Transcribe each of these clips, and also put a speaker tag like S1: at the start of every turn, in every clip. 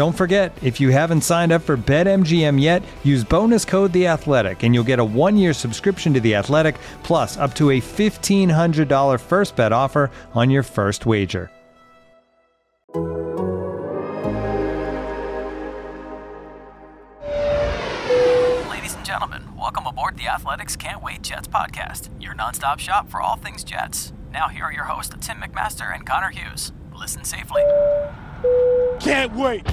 S1: Don't forget, if you haven't signed up for BetMGM yet, use bonus code The Athletic, and you'll get a one-year subscription to The Athletic, plus up to a fifteen hundred dollar first bet offer on your first wager.
S2: Ladies and gentlemen, welcome aboard the Athletics Can't Wait Jets podcast, your nonstop shop for all things Jets. Now, here are your hosts, Tim McMaster and Connor Hughes. Listen safely.
S3: Can't wait.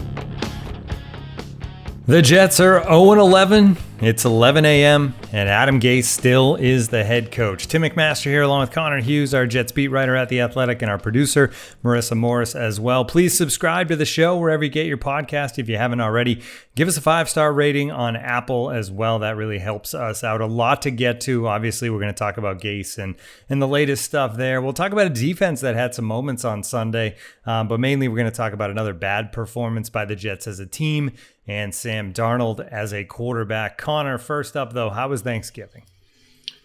S1: The Jets are 0 11. It's 11 a.m., and Adam Gase still is the head coach. Tim McMaster here, along with Connor Hughes, our Jets beat writer at The Athletic, and our producer, Marissa Morris, as well. Please subscribe to the show wherever you get your podcast if you haven't already. Give us a five star rating on Apple as well. That really helps us out. A lot to get to. Obviously, we're going to talk about Gase and, and the latest stuff there. We'll talk about a defense that had some moments on Sunday, um, but mainly we're going to talk about another bad performance by the Jets as a team and Sam Darnold as a quarterback. Connor, first up though, how was Thanksgiving?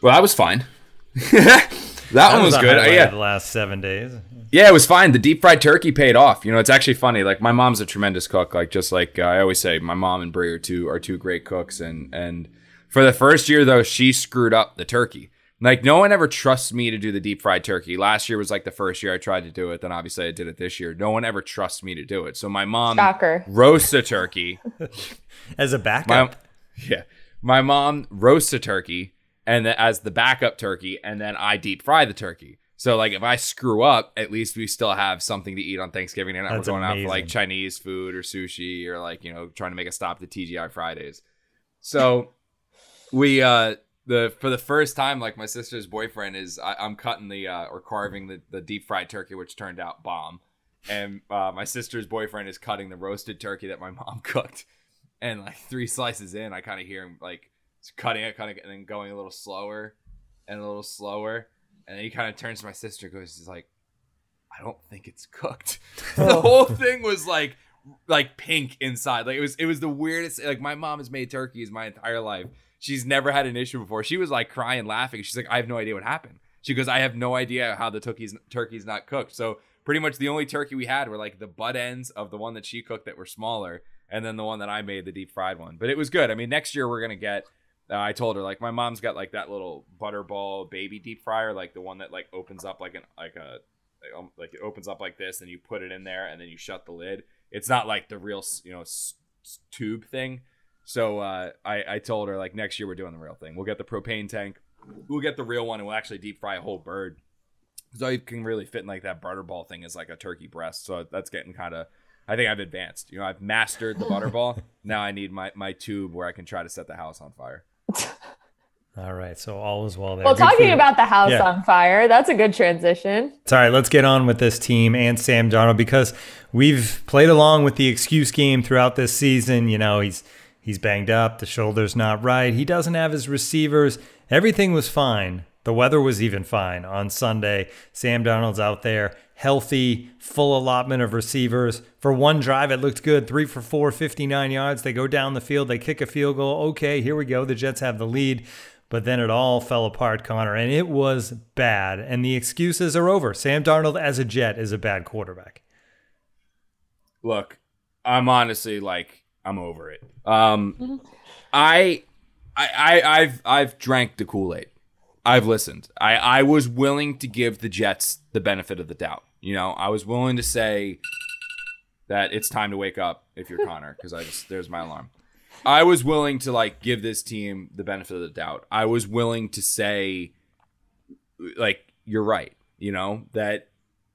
S4: Well, that was fine. that, one was,
S1: the
S4: good. Uh, yeah,
S1: The last seven days.
S4: yeah, it was fine. The deep fried turkey paid off. You know, it's actually funny. Like my mom's a tremendous cook. Like just like uh, I always say, my mom and Brie are two are two great cooks. And and for the first year though, she screwed up the turkey. Like no one ever trusts me to do the deep fried turkey. Last year was like the first year I tried to do it. Then obviously I did it this year. No one ever trusts me to do it. So my mom
S5: Shocker.
S4: roasts a turkey.
S1: As a backup.
S4: My, yeah. My mom roasts a turkey and then as the backup turkey, and then I deep fry the turkey. So like if I screw up, at least we still have something to eat on Thanksgiving and
S1: That's
S4: we're going out for like Chinese food or sushi or like, you know, trying to make a stop to TGI Fridays. So we uh the for the first time, like my sister's boyfriend is I, I'm cutting the uh or carving the, the deep fried turkey, which turned out bomb. And uh, my sister's boyfriend is cutting the roasted turkey that my mom cooked and like three slices in, I kind of hear him like cutting it, kind of, and then going a little slower and a little slower, and then he kind of turns to my sister, goes, "He's like, I don't think it's cooked." the oh. whole thing was like, like pink inside. Like it was, it was the weirdest. Like my mom has made turkeys my entire life. She's never had an issue before. She was like crying, laughing. She's like, I have no idea what happened. She goes, I have no idea how the turkey's turkey's not cooked. So pretty much the only turkey we had were like the butt ends of the one that she cooked that were smaller and then the one that I made, the deep fried one. But it was good. I mean, next year we're gonna get. Uh, I told her like my mom's got like that little butterball baby deep fryer, like the one that like opens up like an like a like, um, like it opens up like this, and you put it in there, and then you shut the lid. It's not like the real you know s- s- tube thing. So uh, I I told her like next year we're doing the real thing. We'll get the propane tank. We'll get the real one, and we'll actually deep fry a whole bird. So you can really fit in like that butterball thing is like a turkey breast. So that's getting kind of I think I've advanced. You know, I've mastered the butterball. now I need my, my tube where I can try to set the house on fire.
S1: All right, so all is well there.
S5: Well,
S1: Good
S5: talking
S1: you.
S5: about the house
S1: Yeah.
S5: on fire, that's a good transition.
S1: Sorry, let's get on with this team and Sam Darnold because we've played along with the excuse game throughout this season. You know, he's he's banged up, the shoulder's not right, he doesn't have his receivers. Everything was fine. The weather was even fine on Sunday. Sam Darnold's out there, healthy, full allotment of receivers. For one drive, it looked good. Three for four, 59 yards. They go down the field, they kick a field goal. Okay, here we go. The Jets have the lead. But then it all fell apart, Connor, and it was bad. And the excuses are over. Sam Darnold, as a Jet, is a bad quarterback.
S4: Look, I'm honestly like I'm over it. Um, I, I, I, I've I've drank the Kool Aid. I've listened. I I was willing to give the Jets the benefit of the doubt. You know, I was willing to say that it's time to wake up if you're Connor because I just there's my alarm. I was willing to like give this team the benefit of the doubt. I was willing to say like you're right, you know, that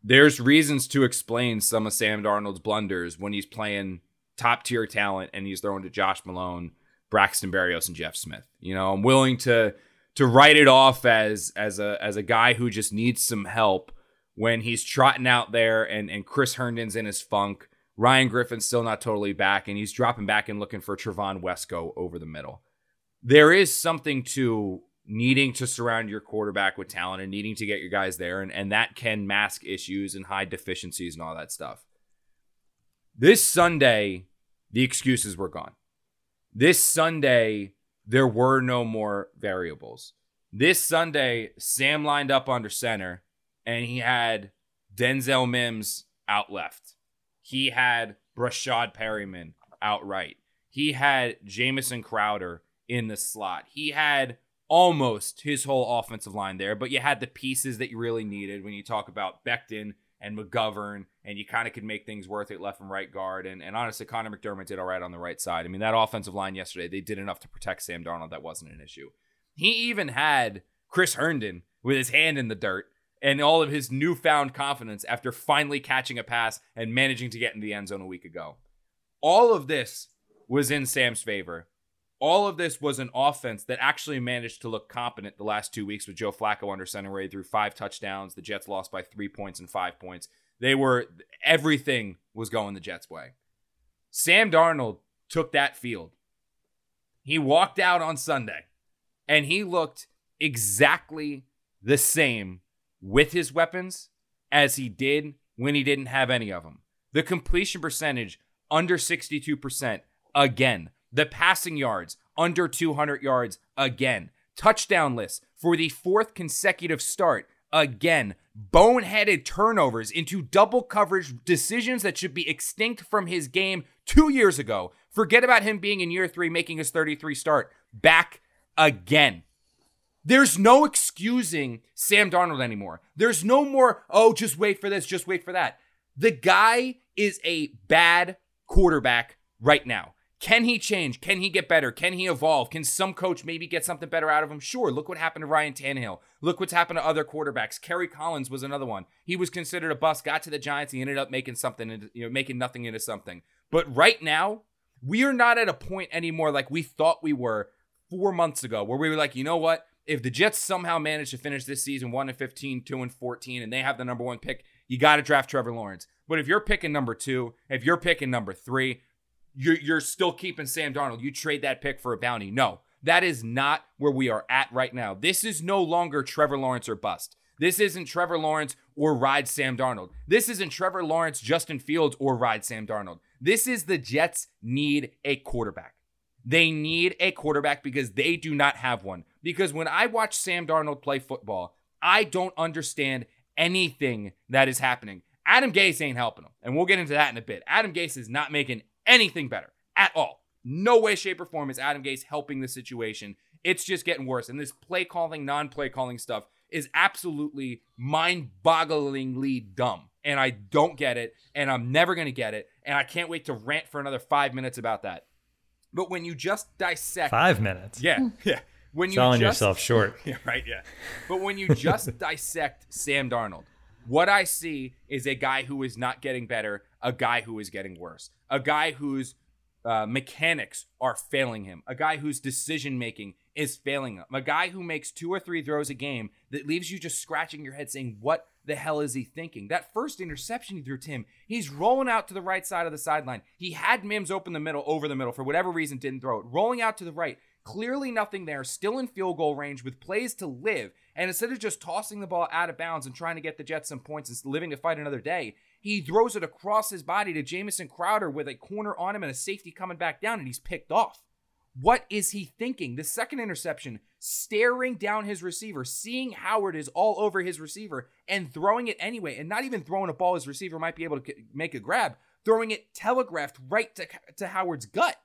S4: there's reasons to explain some of Sam Darnold's blunders when he's playing top tier talent and he's throwing to Josh Malone, Braxton Berrios, and Jeff Smith. You know, I'm willing to to write it off as as a as a guy who just needs some help when he's trotting out there and and Chris Herndon's in his funk. Ryan Griffin's still not totally back, and he's dropping back and looking for Trevon Wesco over the middle. There is something to needing to surround your quarterback with talent and needing to get your guys there, and, and that can mask issues and hide deficiencies and all that stuff. This Sunday, the excuses were gone. This Sunday, there were no more variables. This Sunday, Sam lined up under center and he had Denzel Mims out left. He had Breshad Perryman out right. He had Jamison Crowder in the slot. He had almost his whole offensive line there, but you had the pieces that you really needed when you talk about Becton and McGovern, and you kind of could make things worth it left and right guard. And, and honestly, Connor McDermott did all right on the right side. I mean, that offensive line yesterday, they did enough to protect Sam Darnold. That wasn't an issue. He even had Chris Herndon with his hand in the dirt and all of his newfound confidence after finally catching a pass and managing to get in the end zone a week ago. All of this was in Sam's favor. All of this was an offense that actually managed to look competent the last two weeks with Joe Flacco under center, where he threw five touchdowns. The Jets lost by three points and five points. They were everything was going the Jets' way. Sam Darnold took that field. He walked out on Sunday and he looked exactly the same with his weapons as he did when he didn't have any of them. The completion percentage under 62% again. The passing yards under 200 yards again. Touchdown list for the fourth consecutive start again. Boneheaded turnovers into double coverage decisions that should be extinct from his game two years ago. Forget about him being in year three, making his 33 start. Back again. There's no excusing Sam Darnold anymore. There's no more, oh, just wait for this, just wait for that. The guy is a bad quarterback right now. Can he change? Can he get better? Can he evolve? Can some coach maybe get something better out of him? Sure. Look what happened to Ryan Tannehill. Look what's happened to other quarterbacks. Kerry Collins was another one. He was considered a bust, got to the Giants, he ended up making something, you know, making nothing into something. But right now, we are not at a point anymore like we thought we were four months ago, where we were like, you know what? If the Jets somehow manage to finish this season 1 and 15, 2 and 14, and they have the number one pick, you got to draft Trevor Lawrence. But if you're picking number two, if you're picking number three, you're, you're still keeping Sam Darnold. You trade that pick for a bounty. No, that is not where we are at right now. This is no longer Trevor Lawrence or bust. This isn't Trevor Lawrence or ride Sam Darnold. This isn't Trevor Lawrence, Justin Fields, or ride Sam Darnold. This is the Jets need a quarterback. They need a quarterback because they do not have one. Because when I watch Sam Darnold play football, I don't understand anything that is happening. Adam Gase ain't helping him. And we'll get into that in a bit. Adam Gase is not making anything better at all. No way, shape, or form is Adam Gase helping the situation. It's just getting worse. And this play calling, non play calling stuff is absolutely mind bogglingly dumb. And I don't get it. And I'm never going to get it. And I can't wait to rant for another five minutes about that. But when you just dissect
S1: five minutes,
S4: yeah, hmm. yeah. When you
S1: selling
S4: just,
S1: yourself short,
S4: yeah, right, yeah. But when you just dissect Sam Darnold, what I see is a guy who is not getting better, a guy who is getting worse, a guy whose uh, mechanics are failing him, a guy whose decision making is failing him, a guy who makes two or three throws a game that leaves you just scratching your head saying, What the hell is he thinking? That first interception he threw, Tim, he's rolling out to the right side of the sideline. He had Mims open the middle, over the middle, for whatever reason, didn't throw it. Rolling out to the right, clearly nothing there, still in field goal range with plays to live. And instead of just tossing the ball out of bounds and trying to get the Jets some points and living to fight another day, he throws it across his body to Jamison Crowder with a corner on him and a safety coming back down, and he's picked off. What is he thinking? The second interception, staring down his receiver, seeing Howard is all over his receiver and throwing it anyway, and not even throwing a ball his receiver might be able to make a grab, throwing it telegraphed right to, to Howard's gut.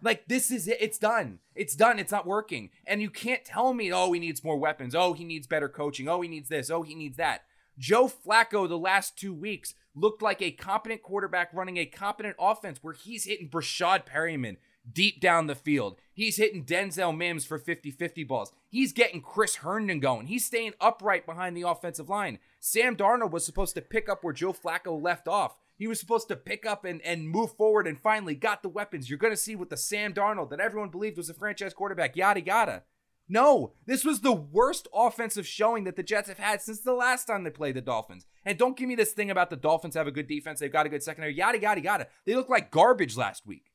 S4: Like this is it. It's done. It's done. It's not working. And you can't tell me, oh, he needs more weapons. Oh, he needs better coaching. Oh, he needs this. Oh, he needs that. Joe Flacco, the last two weeks, looked like a competent quarterback running a competent offense where he's hitting Breshad Perryman deep down the field. He's hitting Denzel Mims for 50 50 balls. He's getting Chris Herndon going. He's staying upright behind the offensive line. Sam Darnold was supposed to pick up where Joe Flacco left off. He was supposed to pick up and, and move forward and finally got the weapons. You're going to see with the Sam Darnold that everyone believed was a franchise quarterback, yada yada. No, this was the worst offensive showing that the Jets have had since the last time they played the Dolphins. And don't give me this thing about the Dolphins have a good defense, they've got a good secondary, yada, yada, yada. They look like garbage last week.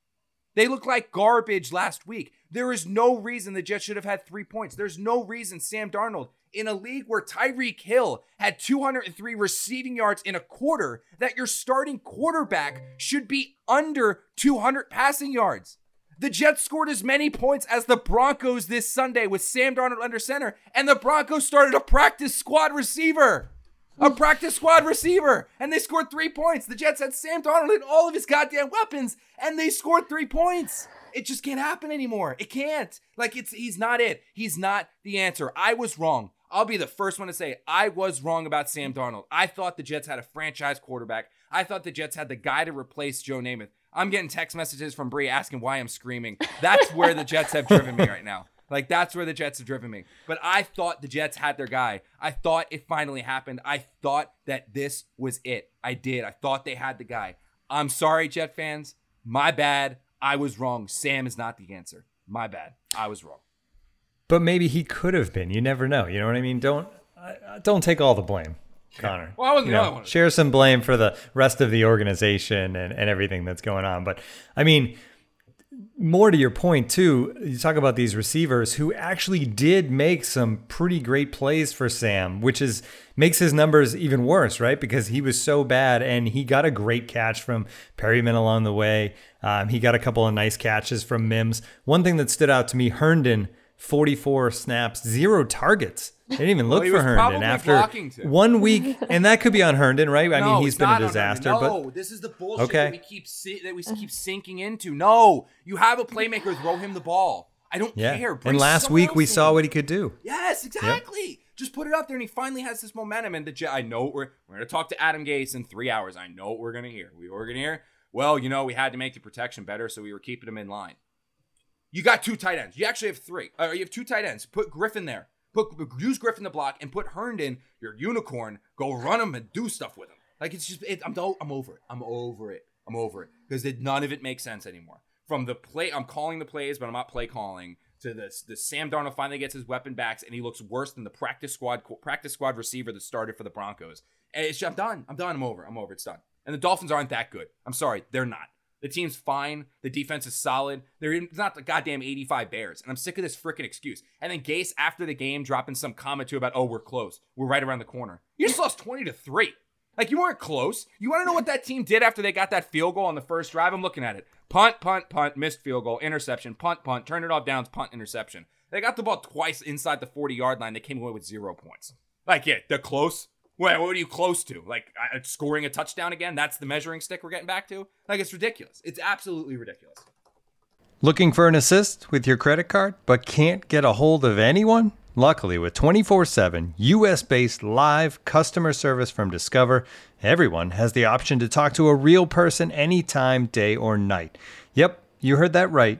S4: They look like garbage last week. There is no reason the Jets should have had three points. There's no reason Sam Darnold, in a league where Tyreek Hill had 203 receiving yards in a quarter, that your starting quarterback should be under 200 passing yards. The Jets scored as many points as the Broncos this Sunday with Sam Darnold under center, and the Broncos started a practice squad receiver. A practice squad receiver, and they scored three points. The Jets had Sam Darnold and all of his goddamn weapons, and they scored three points. It just can't happen anymore. It can't. Like it's he's not it. He's not the answer. I was wrong. I'll be the first one to say I was wrong about Sam Darnold. I thought the Jets had a franchise quarterback. I thought the Jets had the guy to replace Joe Namath. I'm getting text messages from Bree asking why I'm screaming. That's where the Jets have driven me right now. Like that's where the Jets have driven me. But I thought the Jets had their guy. I thought it finally happened. I thought that this was it. I did. I thought they had the guy. I'm sorry, Jet fans. My bad. I was wrong. Sam is not the answer. My bad. I was wrong.
S1: But maybe he could have been. You never know. You know what I mean? Don't uh, don't take all the blame. Connor.
S4: Well, I wasn't the only one.
S1: Share some blame for the rest of the organization and, and everything that's going on. But I mean, more to your point too, you talk about these receivers who actually did make some pretty great plays for Sam, which is makes his numbers even worse, right? Because he was so bad and he got a great catch from Perryman along the way. Um, he got a couple of nice catches from Mims. One thing that stood out to me, Herndon, 44 snaps, zero targets. They didn't even look
S4: he
S1: for Herndon after one week, and that could be on Herndon, right? I
S4: no,
S1: mean, he's been a disaster,
S4: Herndon.
S1: but
S4: this is the bullshit
S1: Okay.
S4: that we keep that we keep sinking into. No, you have a playmaker, throw him the ball. I don't
S1: yeah.
S4: care. Bring
S1: And last week we saw what he could do.
S4: Yes, exactly. Just put it out there, and he finally has this momentum. And the Jet, I know we're we're gonna talk to Adam Gase in three hours. I know what we're gonna hear. We were gonna hear. Well, you know, we had to make the protection better, so we were keeping him in line. You got two tight ends. You actually have three. Uh, you have two tight ends. Put Griffin there. Put use Griffin to block, and put Herndon, your unicorn, go run him and do stuff with him. Like it's just, it, I'm I'm over it. I'm over it. I'm over it because none of it makes sense anymore. From the play, I'm calling the plays, but I'm not play calling. To this, the Sam Darnold finally gets his weapon backs, and he looks worse than the practice squad practice squad receiver that started for the Broncos. And it's, I'm done. I'm done. I'm over. I'm over. It's done. And the Dolphins aren't that good. I'm sorry, they're not. The team's fine. The defense is solid. They're not the goddamn 85 Bears. And I'm sick of this freaking excuse. And then Gase, after the game, dropping some comment too about, oh, we're close. We're right around the corner. You just lost 20 to 3. Like, you weren't close. You want to know what that team did after they got that field goal on the first drive? I'm looking at it. Punt, punt, punt, missed field goal, interception, punt, punt, turn it off downs, punt, interception. They got the ball twice inside the 40 yard line. They came away with zero points. Like, yeah, they're close. Wait, what are you close to? Like uh, scoring a touchdown again? That's the measuring stick we're getting back to? Like, it's ridiculous. It's absolutely ridiculous.
S1: Looking for an assist with your credit card, but can't get a hold of anyone? Luckily, with 24 7 US based live customer service from Discover, everyone has the option to talk to a real person anytime, day or night. Yep, you heard that right.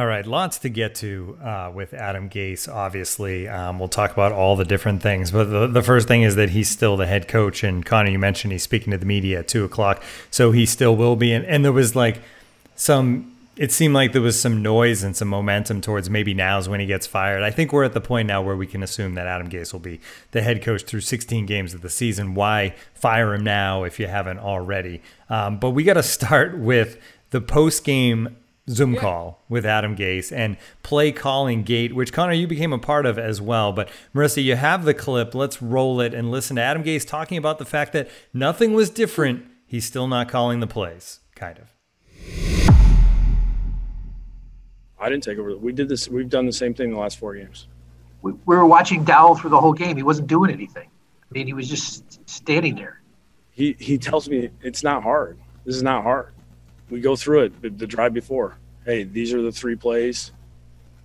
S1: All right, lots to get to uh, with Adam Gase. Obviously, um, we'll talk about all the different things. But the, the first thing is that he's still the head coach. And Connor, you mentioned he's speaking to the media at two o'clock, so he still will be. And, and there was like some it seemed like there was some noise and some momentum towards maybe now's when he gets fired. I think we're at the point now where we can assume that Adam Gase will be the head coach through 16 games of the season. Why fire him now if you haven't already? Um, but we got to start with the post game Zoom yeah. call with Adam Gase and play calling gate, which Connor, you became a part of as well. But Marissa, you have the clip. Let's roll it and listen to Adam Gase talking about the fact that nothing was different. He's still not calling the plays, kind of.
S6: I didn't take over. We did this. We've done the same thing in the last four games.
S7: We, we were watching Dowell through the whole game. He wasn't doing anything. I mean, he was just standing there.
S6: He he tells me it's not hard. This is not hard. We go through it the drive before. Hey, these are the three plays.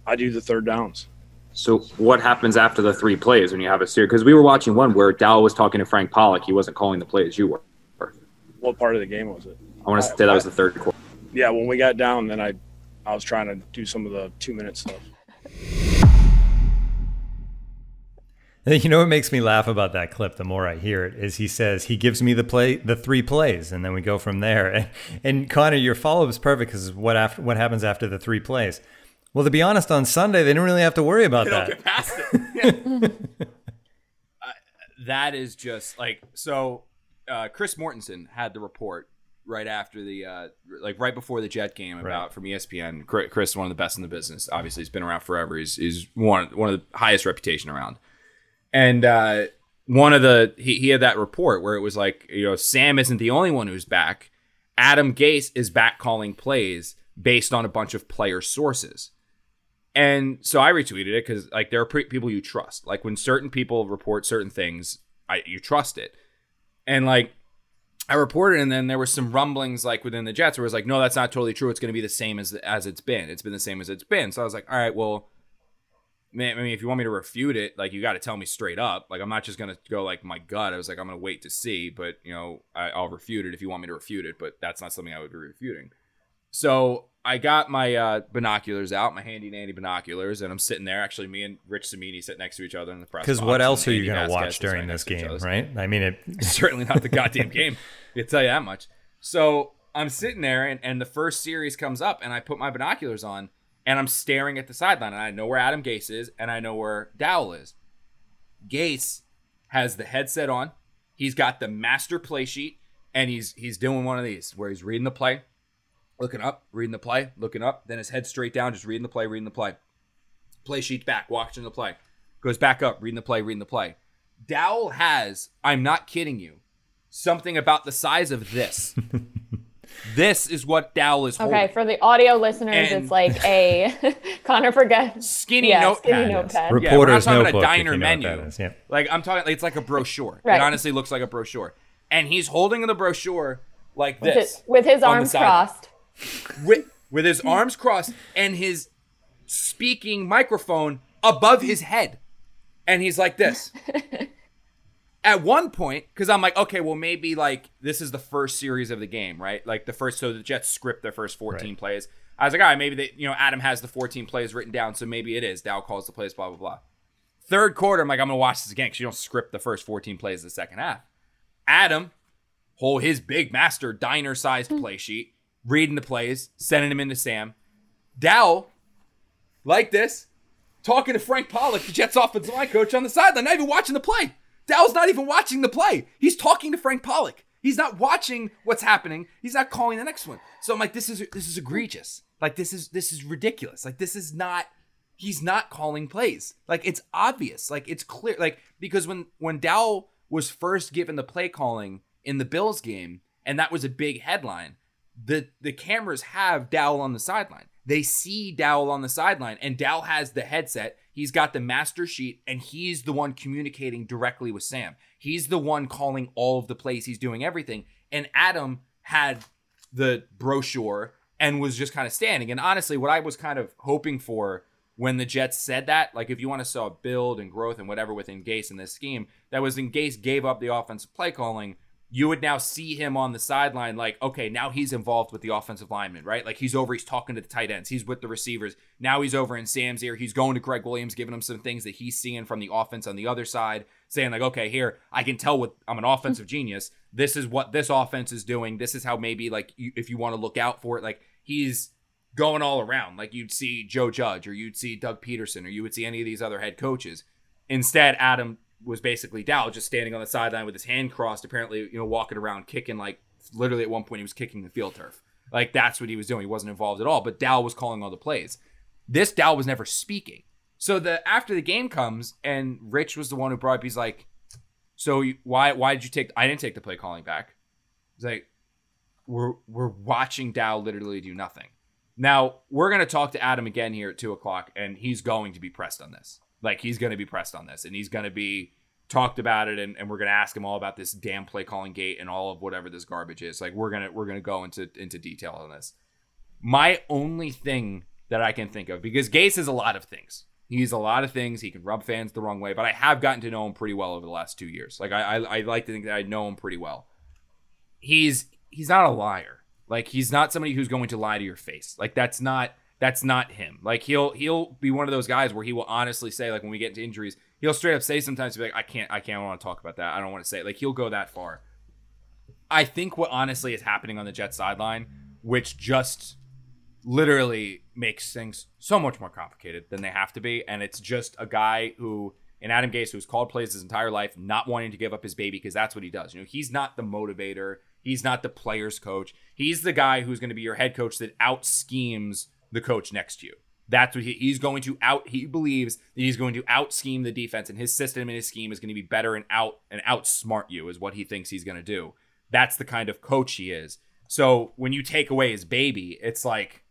S6: I do the third downs.
S8: So what happens after the three plays when you have a series? Because we were watching one where Dowell was talking to Frank Pollack. He wasn't calling the plays. You were.
S6: What part of the game was it?
S8: I want to say that was the third quarter.
S6: Yeah, when we got down, then I I was trying to do some of the two minute stuff.
S1: You know what makes me laugh about that clip? The more I hear it, is he says he gives me the play, the three plays, and then we go from there. And, and Connor, your follow up is perfect because what after what happens after the three plays? Well, to be honest, on Sunday they didn't really have to worry about
S4: they
S1: that.
S4: Don't get past it. Yeah. uh, that is just like so. Uh, Chris Mortensen had the report right after the uh, like right before the Jet game about right. from ESPN. Chris, is one of the best in the business. Obviously, he's been around forever. He's, he's one one of the highest reputation around. And uh, one of the he, he had that report where it was like you know Sam isn't the only one who's back. Adam Gase is back calling plays based on a bunch of player sources. And so I retweeted it because like there are pre- people you trust. Like when certain people report certain things, I you trust it. And like I reported, and then there were some rumblings like within the Jets where it was like, no, that's not totally true. It's going to be the same as as it's been. It's been the same as it's been. So I was like, all right, well, man, I mean, if you want me to refute it, like you got to tell me straight up. Like I'm not just going to go like my gut. I was like, I'm going to wait to see, but you know, I, I'll refute it if you want me to refute it. But that's not something I would be refuting. So I got my uh, binoculars out, my handy dandy binoculars, and I'm sitting there. Actually, me and Rich Cimini sit next to each other in the press.
S1: Because what else are you going to watch during this game, right? I mean, it
S4: certainly not the goddamn game. I tell you that much. So I'm sitting there, and, and the first series comes up, and I put my binoculars on, and I'm staring at the sideline, and I know where Adam Gase is, and I know where Dowell is. Gase has the headset on. He's got the master play sheet, and he's he's doing one of these where he's reading the play looking up, reading the play, looking up, then his head straight down, just reading the play, reading the play. Play sheet back, watching the play. Goes back up, reading the play, reading the play. Dowell has, I'm not kidding you, something about the size of this. this is what Dowell is holding.
S5: Okay, for the audio listeners, and it's like a Connor forget
S4: skinny yeah, notepad. Skinny
S1: notepad. Reporter's yeah, we're not talking notebook, a diner menu.
S4: Yeah. Like I'm talking, it's like a brochure. right. It honestly looks like a brochure, and he's holding the brochure like this
S5: with his, with his arms crossed
S4: with with his arms crossed and his speaking microphone above his head. And he's like this. At one point, because I'm like, okay, well, maybe like this is the first series of the game, right? Like the first, so the Jets script their first 14 right. plays. I was like, all right, maybe they, you know, Adam has the 14 plays written down, so maybe it is. Dow calls the plays, blah, blah, blah. Third quarter, I'm like, I'm going to watch this again because you don't script the first 14 plays of the second half. Adam, whole his big master diner sized hmm. play sheet, reading the plays, sending them into Sam. Dow, like this, talking to Frank Pollack the Jets offensive line coach, on the sideline, not even watching the play. Dow's not even watching the play. He's talking to Frank Pollack. He's not watching what's happening. He's not calling the next one. So I'm like, this is this is egregious. Like this is this is ridiculous. Like this is not. He's not calling plays. Like it's obvious. Like it's clear. Like because when when Dow was first given the play calling in the Bills game, and that was a big headline the the cameras have Dowell on the sideline. They see Dowell on the sideline, and Dowell has the headset. He's got the master sheet, and he's the one communicating directly with Sam. He's the one calling all of the plays. He's doing everything. And Adam had the brochure and was just kind of standing. And honestly, what I was kind of hoping for when the Jets said that, like if you want to saw build and growth and whatever within Gase in this scheme, that was in Gase gave up the offensive play calling you would now see him on the sideline like okay now he's involved with the offensive lineman right like he's over he's talking to the tight ends he's with the receivers now he's over in sam's ear he's going to gregg williams giving him some things that he's seeing from the offense on the other side saying like okay here i can tell what i'm an offensive genius this is what this offense is doing this is how maybe like you, if you want to look out for it like he's going all around. Like you'd see Joe Judge or you'd see Doug Pederson or you would see any of these other head coaches. Instead, Adam was basically Dow just standing on the sideline with his hand crossed, apparently, you know, walking around kicking like literally at one point he was kicking the field turf. Like that's what he was doing. He wasn't involved at all. But Dow was calling all the plays. This Dow was never speaking. So the after the game comes and Rich was the one who brought up. He's like, "So why why did you take? I didn't take the play calling back." He's like, "We're we're watching Dow literally do nothing." Now we're gonna talk to Adam again here at two o'clock, and he's going to be pressed on this. Like he's gonna be pressed on this, and he's gonna be talked about it and, and we're gonna ask him all about this damn play calling gate and all of whatever this garbage is. Like we're gonna we're gonna go into into detail on this. My only thing that I can think of, because Gase is a lot of things. He's a lot of things. He can rub fans the wrong way, but I have gotten to know him pretty well over the last two years. Like I, I, I like to think that I know him pretty well. He's he's not a liar. Like he's not somebody who's going to lie to your face. Like that's not that's not him. Like he'll he'll be one of those guys where he will honestly say like when we get into injuries, he'll straight up say sometimes be like I can't I can't want to talk about that. I don't want to say it. like he'll go that far. I think what honestly is happening on the Jet sideline, which just literally makes things so much more complicated than they have to be, and it's just a guy who in Adam Gase who's called plays his entire life, not wanting to give up his baby because that's what he does. You know, he's not the motivator. He's not the player's coach. He's the guy who's going to be your head coach that out schemes the coach next to you. That's what he, he's going to out. He believes that he's going to out scheme the defense, and his system and his scheme is going to be better and out and outsmart you. Is what he thinks he's going to do. That's the kind of coach he is. So when you take away his baby, it's like,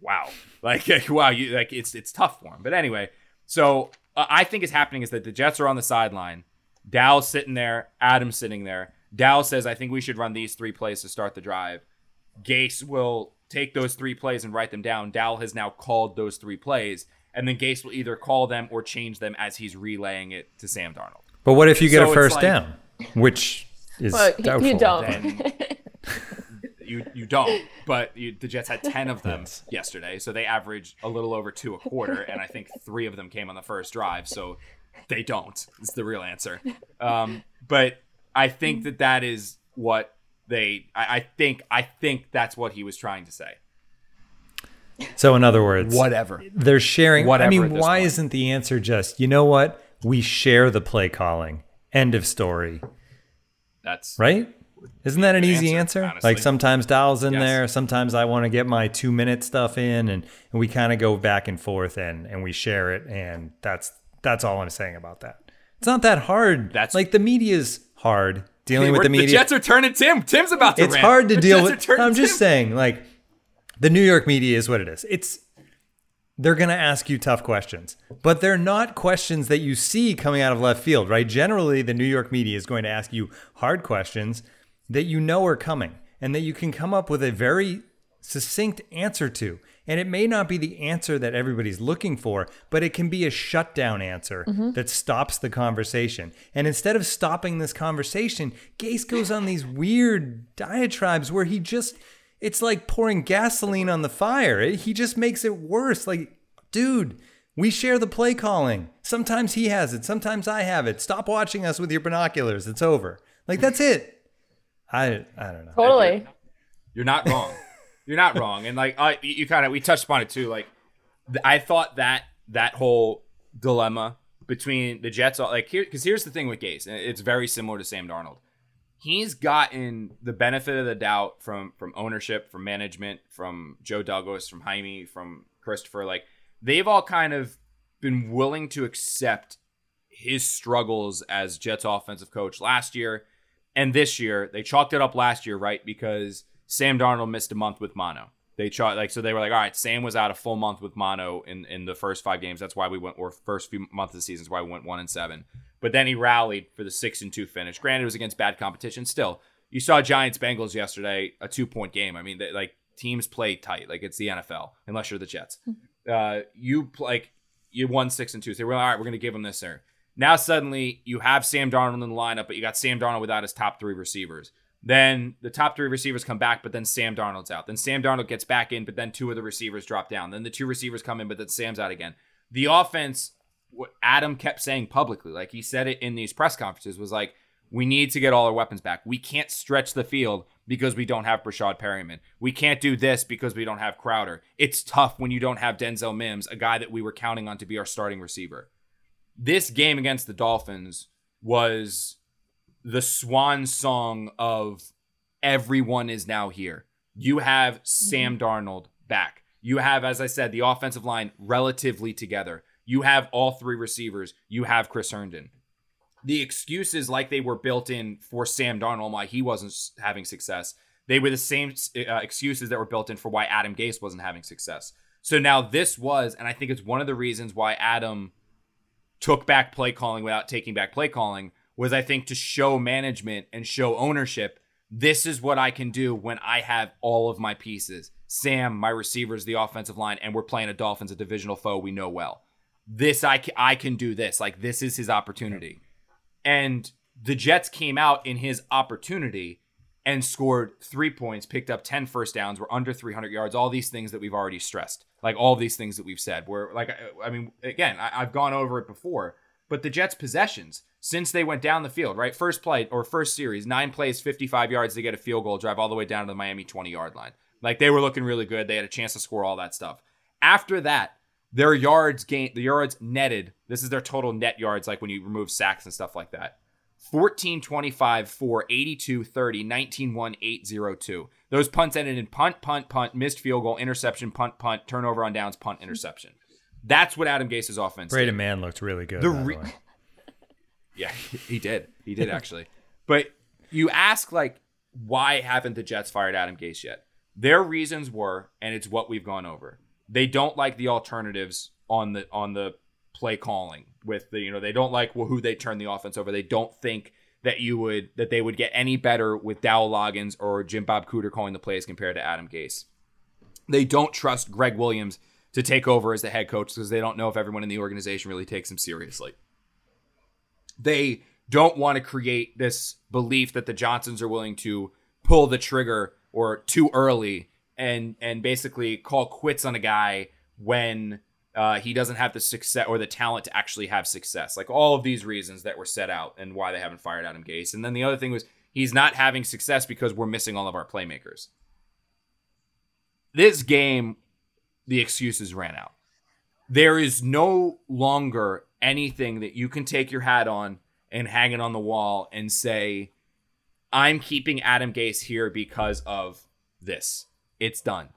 S4: wow, like wow, you like it's it's tough for him. But anyway, so uh, I think is happening is that the Jets are on the sideline. Dow's sitting there. Adam's sitting there. Dow says, "I think we should run these three plays to start the drive." Gase will take those three plays and write them down. Dow has now called those three plays, and then Gase will either call them or change them as he's relaying it to Sam Darnold.
S1: But what if you get so a first like, down, which is well, doubtful?
S5: You don't.
S4: you you don't. But you, the Jets had ten of them yes. yesterday, so they averaged a little over two a quarter, and I think three of them came on the first drive. So they don't. It's the real answer. Um, but I think that that is what they I, I think I think that's what he was trying to say.
S1: So in other words,
S4: whatever.
S1: They're sharing whatever. I mean, why point. isn't the answer just, you know what? We share the play calling. End of story.
S4: That's
S1: right? Isn't that an easy answer? answer? Like sometimes Dow's in yes. there, sometimes I want to get my two minute stuff in and, and we kind of go back and forth and, and we share it and that's that's all I'm saying about that. It's not that hard. That's like the media's hard dealing with the media.
S4: The Jets are turning Tim. Tim's about to.
S1: It's rant. hard to the deal Jets with. I'm just saying, like the New York media is what it is. It's they're going to ask you tough questions, but they're not questions that you see coming out of left field, right? Generally, the New York media is going to ask you hard questions that you know are coming and that you can come up with a very succinct answer to. And it may not be the answer that everybody's looking for, but it can be a shutdown answer mm-hmm. that stops the conversation. And instead of stopping this conversation, Gase goes on these weird diatribes where he just, it's like pouring gasoline on the fire. He just makes it worse. Like, dude, we share the play calling. Sometimes he has it, sometimes I have it. Stop watching us with your binoculars. It's over. Like, that's it. I, I don't know.
S5: Totally.
S4: You're not wrong. You're not wrong, and like I, you kind of we touched upon it too. Like I thought that that whole dilemma between the Jets, uh, like here, because here's the thing with Gase, and it's very similar to Sam Darnold. He's gotten the benefit of the doubt from from ownership, from management, from Joe Douglas, from Hymie, from Christopher. Like they've all kind of been willing to accept his struggles as Jets offensive coach last year and this year. They chalked it up last year, right? Because Sam Darnold missed a month with mono. They tried like so they were like, all right, Sam was out a full month with mono in in the first five games. That's why we went or first few months of the season is why we went one and seven. But then he rallied for the six and two finish. Granted, it was against bad competition. Still, you saw Giants Bengals yesterday, a two point game. I mean, they, like teams play tight, like it's the NFL, unless you're the Jets. Uh, you like you won six and two. So they were like, all right, we're gonna give him this there. Now suddenly you have Sam Darnold in the lineup, but you got Sam Darnold without his top three receivers. Then the top three receivers come back, but then Sam Darnold's out. Then Sam Darnold gets back in, but then two of the receivers drop down. Then the two receivers come in, but then Sam's out again. The offense, what Adam kept saying publicly, like he said it in these press conferences, was like, we need to get all our weapons back. We can't stretch the field because we don't have Breshad Perryman. We can't do this because we don't have Crowder. It's tough when you don't have Denzel Mims, a guy that we were counting on to be our starting receiver. This game against the Dolphins was the swan song of everyone is now here. You have Sam Darnold back. You have, as I said, the offensive line relatively together. You have all three receivers. You have Chris Herndon. The excuses, like they were built in for Sam Darnold, why he wasn't having success, they were the same uh, excuses that were built in for why Adam Gase wasn't having success. So now this was, and I think it's one of the reasons why Adam took back play calling without taking back play calling, was I think to show management and show ownership this is what I can do when I have all of my pieces. Sam, my receivers, the offensive line, and we're playing a Dolphins, a divisional foe we know well. This I can, I can do this. Like this is his opportunity. And the Jets came out in his opportunity and scored 3 points, picked up 10 first downs, were under 300 yards, all these things that we've already stressed. Like all these things that we've said. Where like I mean again, I, I've gone over it before, but the Jets possessions since they went down the field, right? First play or first series, nine plays, 55 yards to get a field goal drive all the way down to the Miami 20 yard line. Like they were looking really good. They had a chance to score all that stuff. After that, their yards gained, the yards netted. This is their total net yards, like when you remove sacks and stuff like that. 14 25 4 82 30 19 1 8 0 2. Those punts ended in punt, punt, punt, missed field goal, interception, punt, punt, turnover on downs, punt, interception. That's what Adam Gase's offense. Is.
S1: Braden Mann looked really good.
S4: The, re- yeah, he did. He did actually. but you ask like, why haven't the Jets fired Adam Gase yet? Their reasons were, and it's what we've gone over. They don't like the alternatives on the on the play calling with the you know they don't like well, who they turn the offense over. They don't think that you would that they would get any better with Dowell Loggins or Jim Bob Cooter calling the plays compared to Adam Gase. They don't trust Gregg Williams to take over as the head coach because they don't know if everyone in the organization really takes him seriously they don't want to create this belief that the Johnsons are willing to pull the trigger or too early and and basically call quits on a guy when uh, he doesn't have the success or the talent to actually have success. Like all of these reasons that were set out and why they haven't fired Adam Gase. And then the other thing was he's not having success because we're missing all of our playmakers. This game, the excuses ran out. There is no longer anything that you can take your hat on and hang it on the wall and say, I'm keeping Adam Gase here because of this. It's done.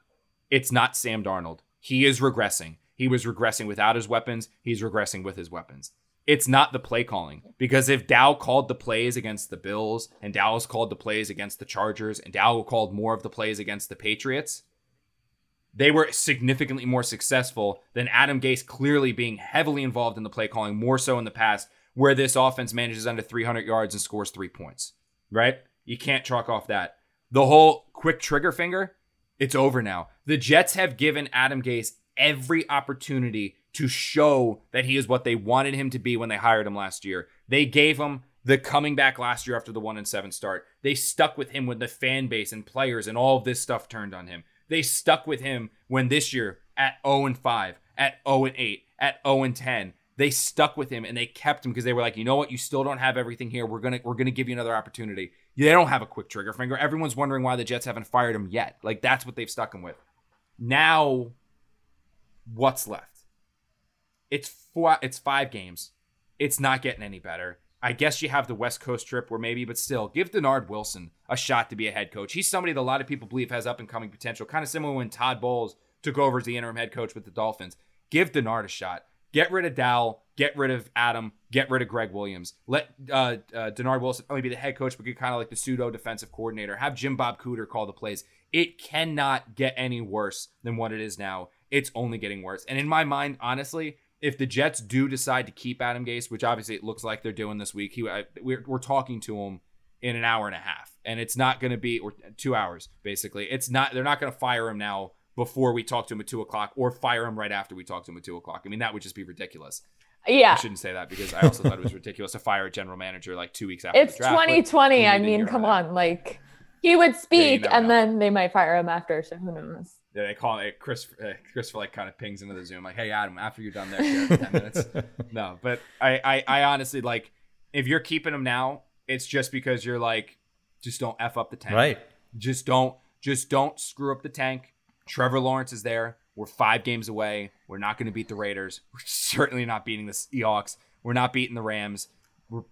S4: It's not Sam Darnold. He is regressing. He was regressing without his weapons. He's regressing with his weapons. It's not the play calling because if Dow called the plays against the Bills and Dallas called the plays against the Chargers and Dow called more of the plays against the Patriots, they were significantly more successful than Adam Gase clearly being heavily involved in the play calling, more so in the past, where this offense manages under 300 yards and scores three points, right? You can't chalk off that. The whole quick trigger finger, it's over now. The Jets have given Adam Gase every opportunity to show that he is what they wanted him to be when they hired him last year. They gave him the coming back last year after the 1 and 7 start. They stuck with him when the fan base and players and all of this stuff turned on him. They stuck with him when this year at 0 and 5, at 0 and 8, at 0 and 10, they stuck with him and they kept him because they were like, you know what, you still don't have everything here. We're gonna we're gonna give you another opportunity. They don't have a quick trigger finger. Everyone's wondering why the Jets haven't fired him yet. Like that's what they've stuck him with. Now, what's left? It's four. It's five games. It's not getting any better. I guess you have the West Coast trip where maybe, but still, give Dennard Wilson a shot to be a head coach. He's somebody that a lot of people believe has up and coming potential, kind of similar when Todd Bowles took over as the interim head coach with the Dolphins. Give Dennard a shot. Get rid of Dowell, get rid of Adam, get rid of Gregg Williams. Let uh, uh, Dennard Wilson only be the head coach, but get kind of like the pseudo defensive coordinator. Have Jim Bob Cooter call the plays. It cannot get any worse than what it is now. It's only getting worse. And in my mind, honestly, if the Jets do decide to keep Adam Gase, which obviously it looks like they're doing this week, he, I, we're, we're talking to him in an hour and a half, and it's not going to be or two hours basically. It's not they're not going to fire him now before we talk to him at two o'clock, or fire him right after we talk to him at two o'clock. I mean that would just be ridiculous.
S5: Yeah,
S4: I shouldn't say that because I also thought it was ridiculous to fire a general manager like two weeks after.
S5: It's 2020. I mean, come on, like he would speak, yeah, and know. then they might fire him after. So who knows?
S4: Yeah, they call it Chris. Uh, Chris for like kind of pings into the Zoom like, "Hey Adam, after you're done there, ten minutes." No, but I, I, I honestly like if you're keeping him now, it's just because you're like, just don't f up the tank.
S1: Right.
S4: Just don't just don't screw up the tank. Trevor Lawrence is there. We're five games away. We're not going to beat the Raiders. We're certainly not beating the Seahawks. We're not beating the Rams. We're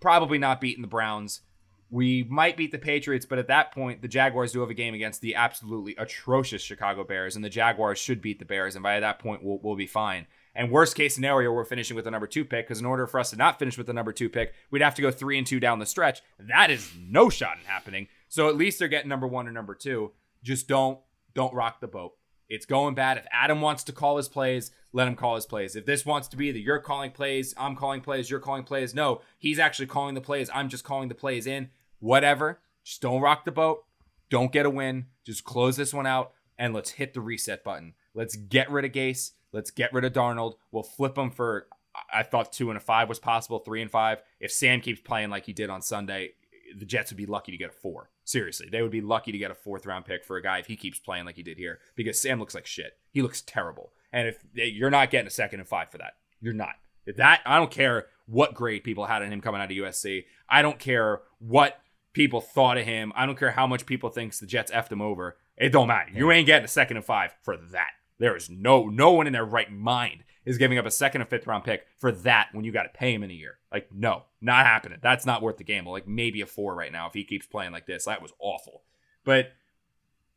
S4: probably not beating the Browns. We might beat the Patriots, but at that point, the Jaguars do have a game against the absolutely atrocious Chicago Bears, and the Jaguars should beat the Bears, and by that point, we'll, we'll be fine. And worst case scenario, we're finishing with the number two pick, because in order for us to not finish with the number two pick, we'd have to go three and two down the stretch. That is no shot in happening. So at least they're getting number one or number two. Just don't don't rock the boat. It's going bad. If Adam wants to call his plays, let him call his plays. If this wants to be that you're calling plays, I'm calling plays, you're calling plays, no, he's actually calling the plays. I'm just calling the plays in. Whatever. Just don't rock the boat. Don't get a win. Just close this one out and let's hit the reset button. Let's get rid of Gase. Let's get rid of Darnold. We'll flip him for I thought two and a five was possible, three and five. If Sam keeps playing like he did on Sunday, the Jets would be lucky to get a four. Seriously, they would be lucky to get a fourth round pick for a guy if he keeps playing like he did here because Sam looks like shit. He looks terrible. And if you're not getting a second and five for that, you're not. If that, I don't care what grade people had on him coming out of USC. I don't care what people thought of him. I don't care how much people thinks the Jets effed him over. It don't matter. You ain't getting a second and five for that. There is no no one in their right mind is giving up a second and fifth round pick for that when you got to pay him in a year. Like, no, not happening. That's not worth the gamble. Like, maybe a four right now if he keeps playing like this. That was awful. But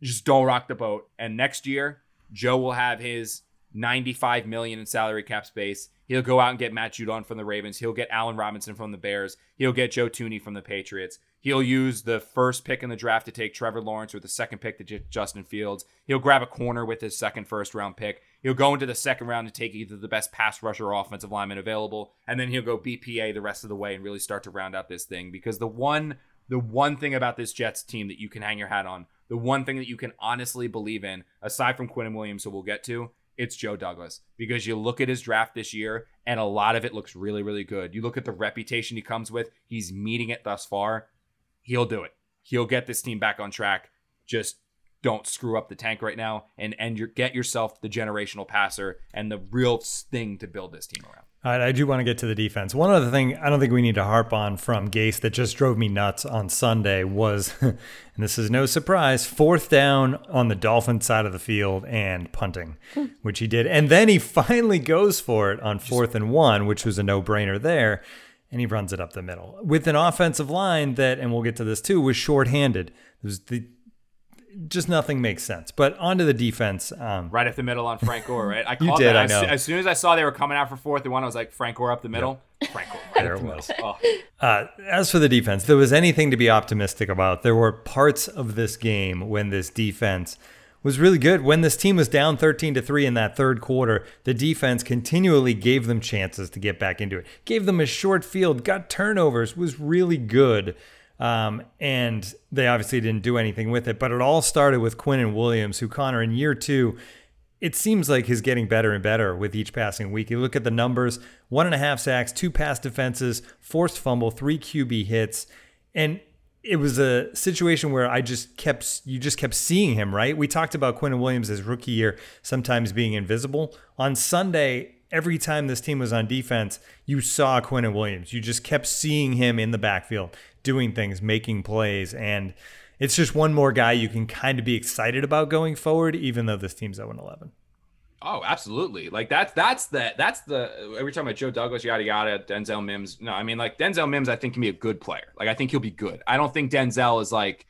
S4: just don't rock the boat. And next year, Joe will have his 95 million in salary cap space. He'll go out and get Matt Judon from the Ravens. He'll get Allen Robinson from the Bears. He'll get Joe Thuney from the Patriots. He'll use the first pick in the draft to take Trevor Lawrence or the second pick to get Justin Fields. He'll grab a corner with his second first round pick. He'll go into the second round to take either the best pass rusher or offensive lineman available, and then he'll go BPA the rest of the way and really start to round out this thing. Because the one the one thing about this Jets team that you can hang your hat on, the one thing that you can honestly believe in, aside from Quinnen Williams, who we'll get to, it's Joe Douglas. Because you look at his draft this year, and a lot of it looks really, really good. You look at the reputation he comes with, he's meeting it thus far. He'll do it. He'll get this team back on track. Just don't screw up the tank right now and and your, get yourself the generational passer and the real thing to build this team around.
S1: All right, I do want to get to the defense. One other thing I don't think we need to harp on from Gase that just drove me nuts on Sunday was, and this is no surprise, fourth down on the Dolphin side of the field and punting, which he did. And then he finally goes for it on fourth and one, which was a no brainer there. And he runs it up the middle with an offensive line that, and we'll get to this too, was shorthanded. It was the just nothing makes sense. But onto the defense. Um,
S4: right up the middle on Frank Gore, right? I
S1: you did,
S4: that.
S1: I know.
S4: As, as, soon as I saw they were coming out for fourth and one, I was like, Frank Gore up the middle. Yep. Frank Gore, right
S1: there it was. Oh. Uh, as for the defense, there was anything to be optimistic about. There were parts of this game when this defense was really good. When this team was down 13 to 3 in that third quarter, the defense continually gave them chances to get back into it. Gave them a short field, got turnovers, was really good. Um, and they obviously didn't do anything with it. But it all started with Quinnen Williams, who Connor in year two, it seems like he's getting better and better with each passing week. You look at the numbers: one and a half sacks, two pass defenses, forced fumble, three QB hits, and it was a situation where I just kept you just kept seeing him. Right? We talked about Quinnen Williams' his rookie year sometimes being invisible. On Sunday, every time this team was on defense, you saw Quinnen Williams. You just kept seeing him in the backfield doing things, making plays. And it's just one more guy you can kind of be excited about going forward, even though this team's 0 11.
S4: Oh, absolutely. Like that's that's the that's the every time about Joe Douglas, yada yada, Denzel Mims. No, I mean like Denzel Mims, I think can be a good player. Like I think he'll be good. I don't think Denzel is like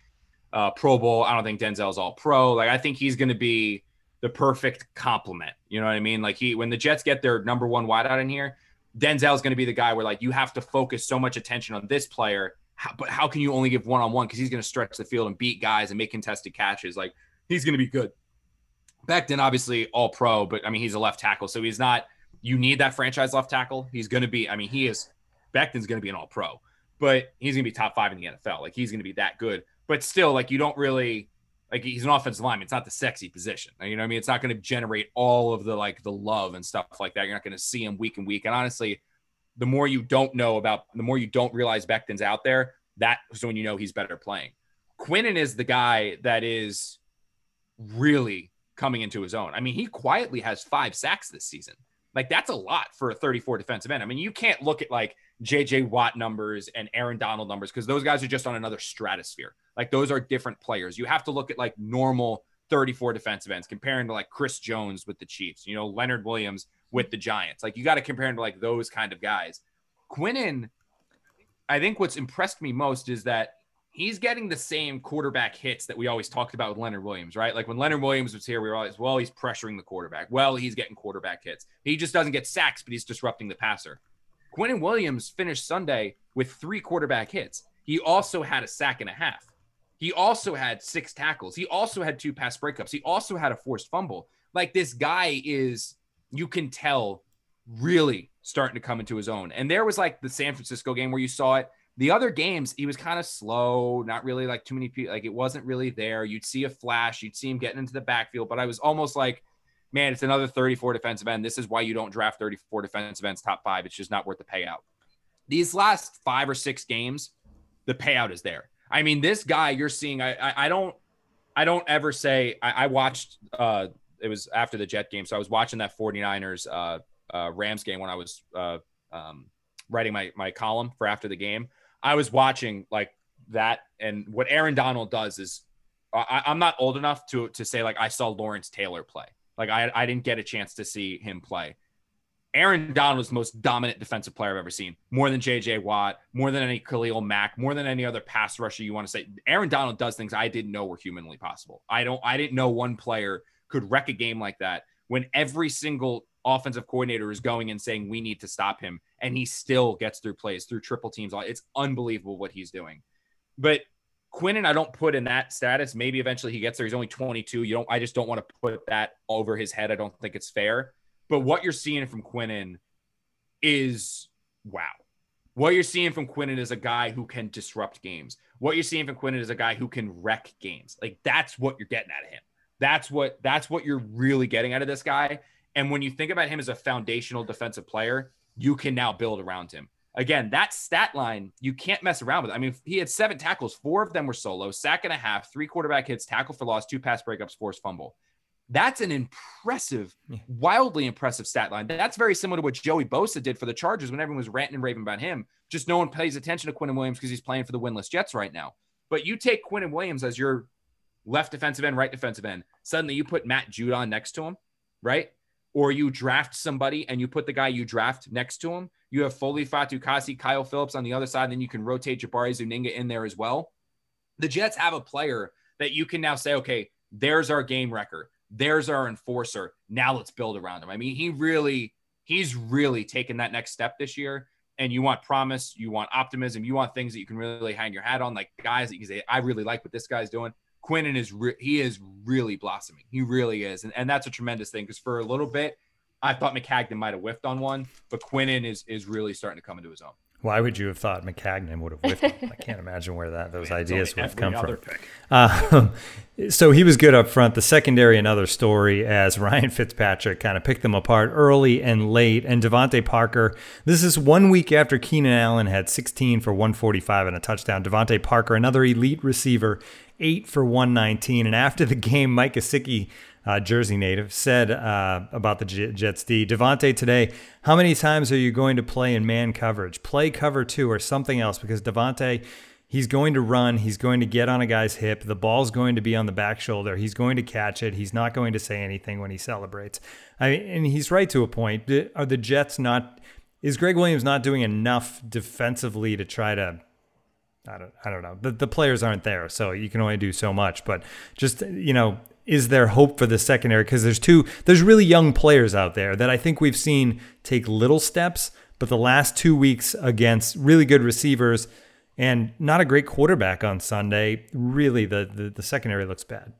S4: uh, Pro Bowl. I don't think Denzel is all pro. Like I think he's going to be the perfect complement. You know what I mean? Like he when the Jets get their number one wideout in here, Denzel is going to be the guy where like you have to focus so much attention on this player how, but how can you only give one on one? Because he's going to stretch the field and beat guys and make contested catches. Like he's going to be good. Becton, obviously, all pro, but I mean, he's a left tackle. So he's not, you need that franchise left tackle. He's going to be, I mean, he is, Becton's going to be an all pro, but he's going to be top five in the NFL. Like he's going to be that good. But still, like you don't really, like he's an offensive lineman. It's not the sexy position. You know what I mean? It's not going to generate all of the like the love and stuff like that. You're not going to see him week and week. And honestly, the more you don't know about, the more you don't realize Becton's out there, that's when you know he's better playing. Quinnen is the guy that is really coming into his own. I mean, he quietly has five sacks this season. Like that's a lot for a 34 defensive end. I mean, you can't look at like JJ Watt numbers and Aaron Donald numbers because those guys are just on another stratosphere. Like those are different players. You have to look at like normal 34 defensive ends comparing to like Chris Jones with the Chiefs, you know, Leonard Williams with the Giants. Like you got to compare him to like those kind of guys. Quinnen, I think what's impressed me most is that he's getting the same quarterback hits that we always talked about with Leonard Williams, right? Like when Leonard Williams was here, we were always, well, he's pressuring the quarterback. Well, he's getting quarterback hits. He just doesn't get sacks, but he's disrupting the passer. Quinnen Williams finished Sunday with three quarterback hits. He also had a sack and a half. He also had six tackles. He also had two pass breakups. He also had a forced fumble. Like this guy is, you can tell, really starting to come into his own. And there was like the San Francisco game where you saw it. The other games, he was kind of slow, not really like too many people, like it wasn't really there. You'd see a flash, you'd see him getting into the backfield, but I was almost like, man, it's another 34 defensive end. This is why you don't draft 34 defensive ends top five. It's just not worth the payout. These last five or six games, the payout is there. I mean, this guy you're seeing, I, I, I don't, I don't ever say, I, I, watched, uh, it was after the Jet game. So I was watching that 49ers, uh, uh, Rams game when I was, uh, um, writing my, my column for after the game. I was watching like that. And what Aaron Donald does is I, I'm not old enough to, to say like I saw Lawrence Taylor play. Like I, I didn't get a chance to see him play. Aaron Donald is the most dominant defensive player I've ever seen. More than JJ Watt, more than any Khalil Mack, more than any other pass rusher you want to say. Aaron Donald does things I didn't know were humanly possible. I don't I didn't know one player could wreck a game like that when every single offensive coordinator is going and saying we need to stop him and he still gets through plays through triple teams. It's unbelievable what he's doing. But Quinnen, I don't put in that status. Maybe eventually he gets there. He's only 22. You don't I just don't want to put that over his head. I don't think it's fair. But what you're seeing from Quinnen is wow. What you're seeing from Quinnen is a guy who can disrupt games. What you're seeing from Quinnen is a guy who can wreck games. Like that's what you're getting out of him. That's what that's what you're really getting out of this guy. And when you think about him as a foundational defensive player, you can now build around him. Again, that stat line, you can't mess around with. I mean, he had seven tackles, four of them were solo, sack and a half, three quarterback hits, tackle for loss, two pass breakups, forced fumble. That's an impressive, wildly impressive stat line. That's very similar to what Joey Bosa did for the Chargers when everyone was ranting and raving about him. Just no one pays attention to Quinnen Williams because he's playing for the winless Jets right now. But you take Quinnen Williams as your left defensive end, right defensive end. Suddenly you put Matt Judon next to him, right? Or you draft somebody and you put the guy you draft next to him. You have Foley Fatukasi, Kyle Phillips on the other side. Then you can rotate Jabari Zuniga in there as well. The Jets have a player that you can now say, okay, there's our game record there's our enforcer. Now let's build around him. I mean, he really, he's really taken that next step this year. And you want promise, you want optimism, you want things that you can really hang your hat on, like guys that you can say, I really like what this guy's doing. Quinnen is re- he is really blossoming. He really is, and, and that's a tremendous thing because for a little bit, I thought Maccagnan might have whiffed on one, but Quinnen is is really starting to come into his own.
S1: Why would you have thought Maccagnan would have whiffed him? I can't imagine where that those ideas would have come from. Uh, so he was good up front. The secondary, another story, as Ryan Fitzpatrick kind of picked them apart early and late. And DeVante Parker, this is one week after Keenan Allen had 16 for 145 and a touchdown. DeVante Parker, another elite receiver, 8 for 119. And after the game, Mike Gesicki uh, Jersey native, said uh, about the Jets D. DeVante today, how many times are you going to play in man coverage? Play cover two or something else because DeVante, he's going to run. He's going to get on a guy's hip. The ball's going to be on the back shoulder. He's going to catch it. He's not going to say anything when he celebrates. I mean, and he's right to a point. Are the Jets not? Is Gregg Williams not doing enough defensively to try to I don't, I don't know. The, the players aren't there, so you can only do so much. But just you know, is there hope for the secondary? Because there's two, there's really young players out there that I think we've seen take little steps, but the last two weeks against really good receivers and not a great quarterback on Sunday, really the the, the secondary looks bad.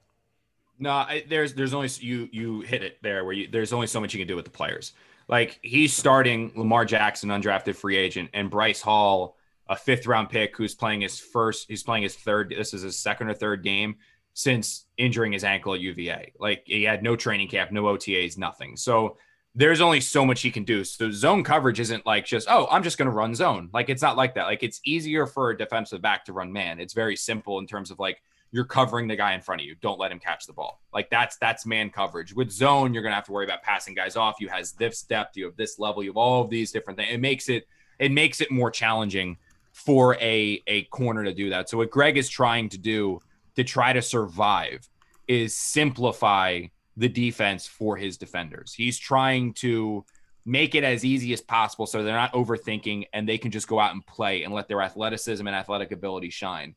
S4: No, I, there's there's only you you hit it there where you there's only so much you can do with the players. Like he's starting Lamar Jackson, undrafted free agent, and Bryce Hall, a fifth round pick who's playing his first, he's playing his third. This is his second or third game since injuring his ankle at UVA. Like he had no training camp, no OTAs, nothing. So there's only so much he can do. So zone coverage isn't like just, oh, I'm just going to run zone. Like it's not like that. Like it's easier for a defensive back to run man. It's very simple in terms of like you're covering the guy in front of you. Don't let him catch the ball. Like that's that's man coverage. With zone, you're gonna have to worry about passing guys off. You has this depth, you have this level, you have all of these different things. It makes it it makes it more challenging for a a corner to do that. So what Gregg is trying to do to try to survive is simplify the defense for his defenders. He's trying to make it as easy as possible so they're not overthinking and they can just go out and play and let their athleticism and athletic ability shine.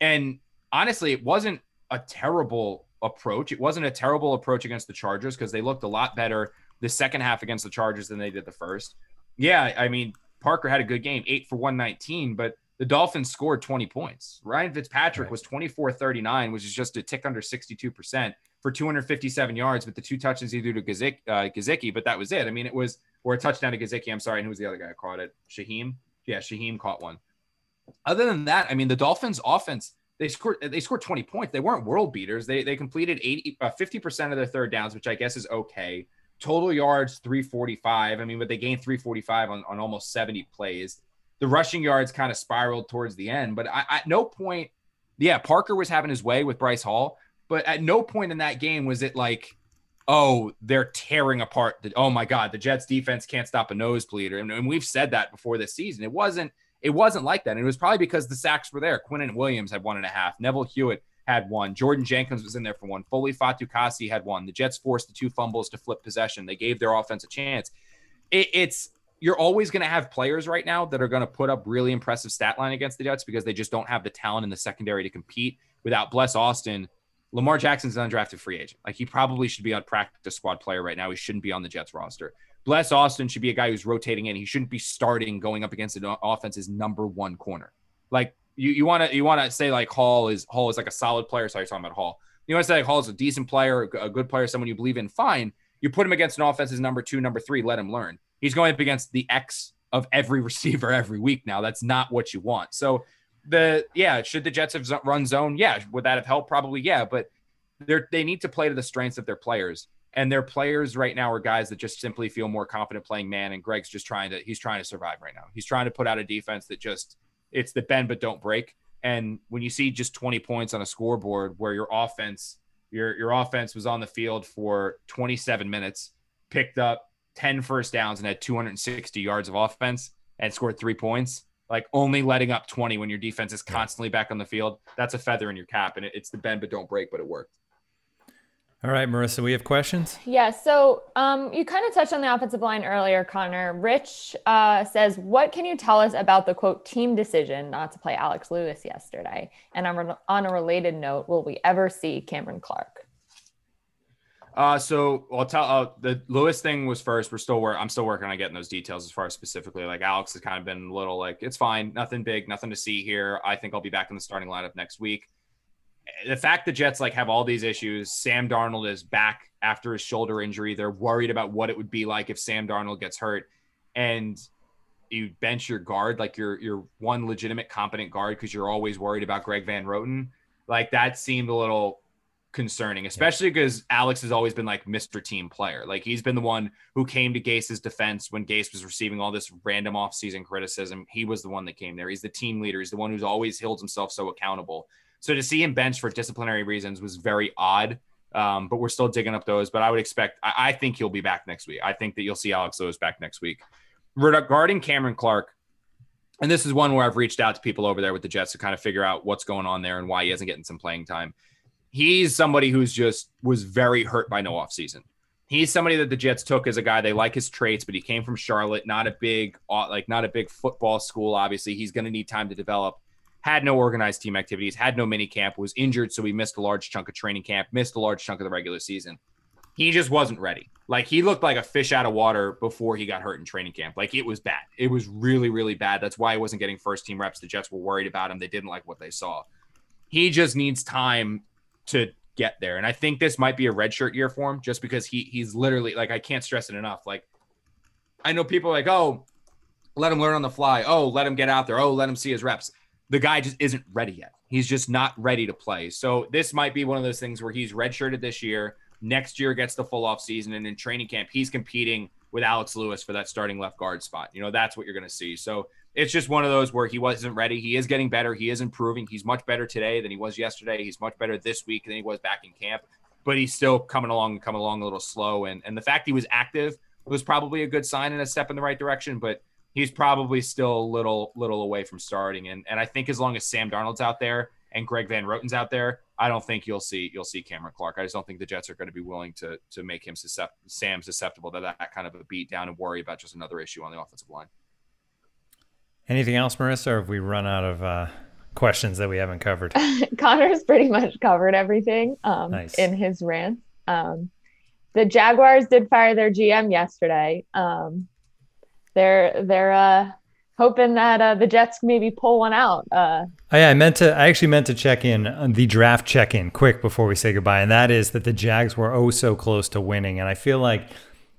S4: And honestly, it wasn't a terrible approach. It wasn't a terrible approach against the Chargers because they looked a lot better the second half against the Chargers than they did the first. Yeah, I mean, Parker had a good game, eight for 119, but the Dolphins scored 20 points. Ryan Fitzpatrick right. was 24 39, which is just a tick under 62% for 257 yards, but the two touchdowns he threw to Gazik, uh, Gesicki, but that was it. I mean, it was, or a touchdown to Gesicki. I'm sorry. And who was the other guy who caught it? Shaheem? Yeah, Shaheem caught one. Other than that, I mean, the Dolphins offense, they scored they scored 20 points. They weren't world beaters. They they completed 80 uh, 50% of their third downs, which I guess is okay. Total yards 345. I mean, but they gained 345 on, on almost 70 plays. The rushing yards kind of spiraled towards the end, but I, at no point, yeah, Parker was having his way with Bryce Hall, but at no point in that game was it like, oh, they're tearing apart. The, oh my God, the Jets defense can't stop a nosebleeder. And, and we've said that before this season. It wasn't it wasn't like that. And it was probably because the sacks were there. Quinnen Williams had one and a half. Neville Hewitt had one. Jordan Jenkins was in there for one. Foley Fatukasi had one. The Jets forced the two fumbles to flip possession. They gave their offense a chance. It, it's you're always going to have players right now that are going to put up really impressive stat line against the Jets because they just don't have the talent in the secondary to compete. Without Bless Austin, Lamar Jackson's an undrafted free agent. Like he probably should be a practice squad player right now. He shouldn't be on the Jets roster. Bless Austin should be a guy who's rotating in. He shouldn't be starting going up against an offense's number one corner. Like you, you want to you want to say like Hall is Hall is like a solid player. Sorry, you're talking about Hall. You want to say like Hall is a decent player, a good player, someone you believe in. Fine. You put him against an offense's number two, number three. Let him learn. He's going up against the X of every receiver every week now. That's not what you want. So the yeah, should the Jets have run zone? Yeah, would that have helped? Probably yeah, but they they need to play to the strengths of their players. And their players right now are guys that just simply feel more confident playing man. And Gregg's just trying to he's trying to survive right now. He's trying to put out a defense that just it's the bend but don't break. And when you see just 20 points on a scoreboard where your offense, your your offense was on the field for 27 minutes, picked up 10 first downs and had 260 yards of offense and scored three points, like only letting up 20 when your defense is constantly back on the field, that's a feather in your cap. And it's the bend but don't break, but it worked.
S1: All right, Marissa, we have questions.
S5: Yeah, so um, you kind of touched on the offensive line earlier, Connor. Rich uh, says, "What can you tell us about the quote team decision not to play Alex Lewis yesterday?" And on, on a related note, will we ever see Cameron Clark?
S4: Uh, so I'll tell uh, the Lewis thing was first. We're still work. I'm still working on getting those details as far as specifically. Like Alex has kind of been a little like it's fine, nothing big, nothing to see here. I think I'll be back in the starting lineup next week the fact the Jets like have all these issues, Sam Darnold is back after his shoulder injury. They're worried about what it would be like if Sam Darnold gets hurt, and you bench your guard like you're you're one legitimate competent guard because you're always worried about Greg Van Roten. Like that seemed a little concerning, especially because Alex has always been like Mr. Team player. Like he's been the one who came to Gase's defense when Gase was receiving all this random offseason criticism. He was the one that came there. He's the team leader. He's the one who's always held himself so accountable. So to see him bench for disciplinary reasons was very odd. Um, but we're still digging up those. But I would expect, I, I, think he'll be back next week. I think that you'll see Alex Lewis back next week. Regarding Cameron Clark, and this is one where I've reached out to people over there with the Jets to kind of figure out what's going on there and why he isn't getting some playing time. He's somebody who's just was very hurt by no offseason. He's somebody that the Jets took as a guy they like his traits, but he came from Charlotte, not a big like not a big football school. Obviously, he's going to need time to develop had no organized team activities, had no mini camp, was injured, so he missed a large chunk of training camp, missed a large chunk of the regular season. He just wasn't ready. Like he looked like a fish out of water before he got hurt in training camp. Like it was bad. It was really, really bad. That's why he wasn't getting first team reps. The Jets were worried about him. They didn't like what they saw. He just needs time to get there. And I think this might be a redshirt year for him just because he he's literally like I can't stress it enough. Like I know people like, oh, let him learn on the fly. Oh, let him get out there. Oh, let him see his reps the guy just isn't ready yet. He's just not ready to play. So this might be one of those things where he's redshirted this year. Next year gets the full off season, and in training camp he's competing with Alex Lewis for that starting left guard spot. You know that's what you're going to see. So it's just one of those where he wasn't ready. He is getting better. He is improving. He's much better today than he was yesterday. He's much better this week than he was back in camp. But he's still coming along, coming along a little slow. And and the fact he was active was probably a good sign and a step in the right direction. But
S8: he's probably still a little little away from starting. And and I think as long as Sam Darnold's out there and Greg Van Roten's out there, I don't think you'll see you'll see Cameron Clark. I just don't think the Jets are going to be willing to to make him suscept- Sam susceptible to that, that kind of a beat down and worry about just another issue on the offensive line.
S1: Anything else, Marissa, or have we run out of uh, questions that we haven't covered?
S5: Connor's pretty much covered everything um,
S1: Nice.
S5: in his rant. Um, the Jaguars did fire their GM yesterday. Um, they're they're uh, hoping that uh, the Jets maybe pull one out. Uh,
S1: Oh, yeah, I meant to. I actually meant to check in on the draft check in quick before we say goodbye, and that is that the Jags were oh so close to winning, and I feel like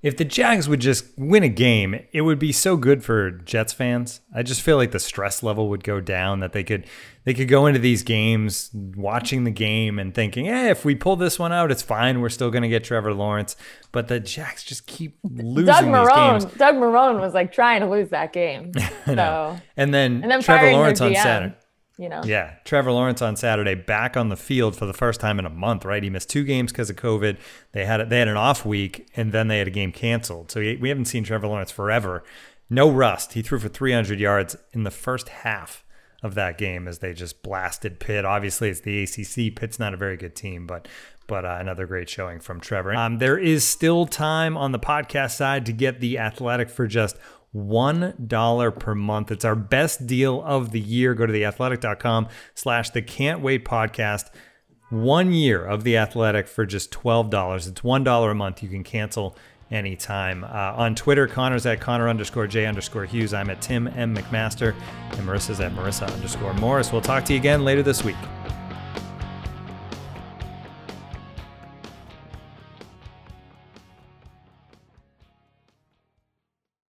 S1: if the Jags would just win a game, it would be so good for Jets fans. I just feel like the stress level would go down that they could they could go into these games watching the game and thinking, "Hey, if we pull this one out, it's fine. We're still going to get Trevor Lawrence." But the Jags just keep losing
S5: Doug
S1: Marrone.
S5: Doug Marrone was like trying to lose that game. So
S1: And then,
S5: and then
S1: Trevor Lawrence on Saturday.
S5: You know.
S1: Yeah, Trevor Lawrence on Saturday back on the field for the first time in a month. Right, he missed two games because of COVID. They had they had an off week, and then they had a game canceled. So we haven't seen Trevor Lawrence forever. No rust. He threw for 300 yards in the first half of that game as they just blasted Pitt. Obviously, it's the ACC. Pitt's not a very good team, but but uh, another great showing from Trevor. Um, there is still time on the podcast side to get the Athletic for just $1 per month. It's our best deal of the year. Go to theathletic.com slash the can't wait podcast. One year of the athletic for just $12. It's $1 a month. You can cancel anytime. Uh, on Twitter, Connor's at Connor underscore J underscore Hughes. I'm at Tim M. McMaster. And Marissa's at Marissa underscore Morris. We'll talk to you again later this week.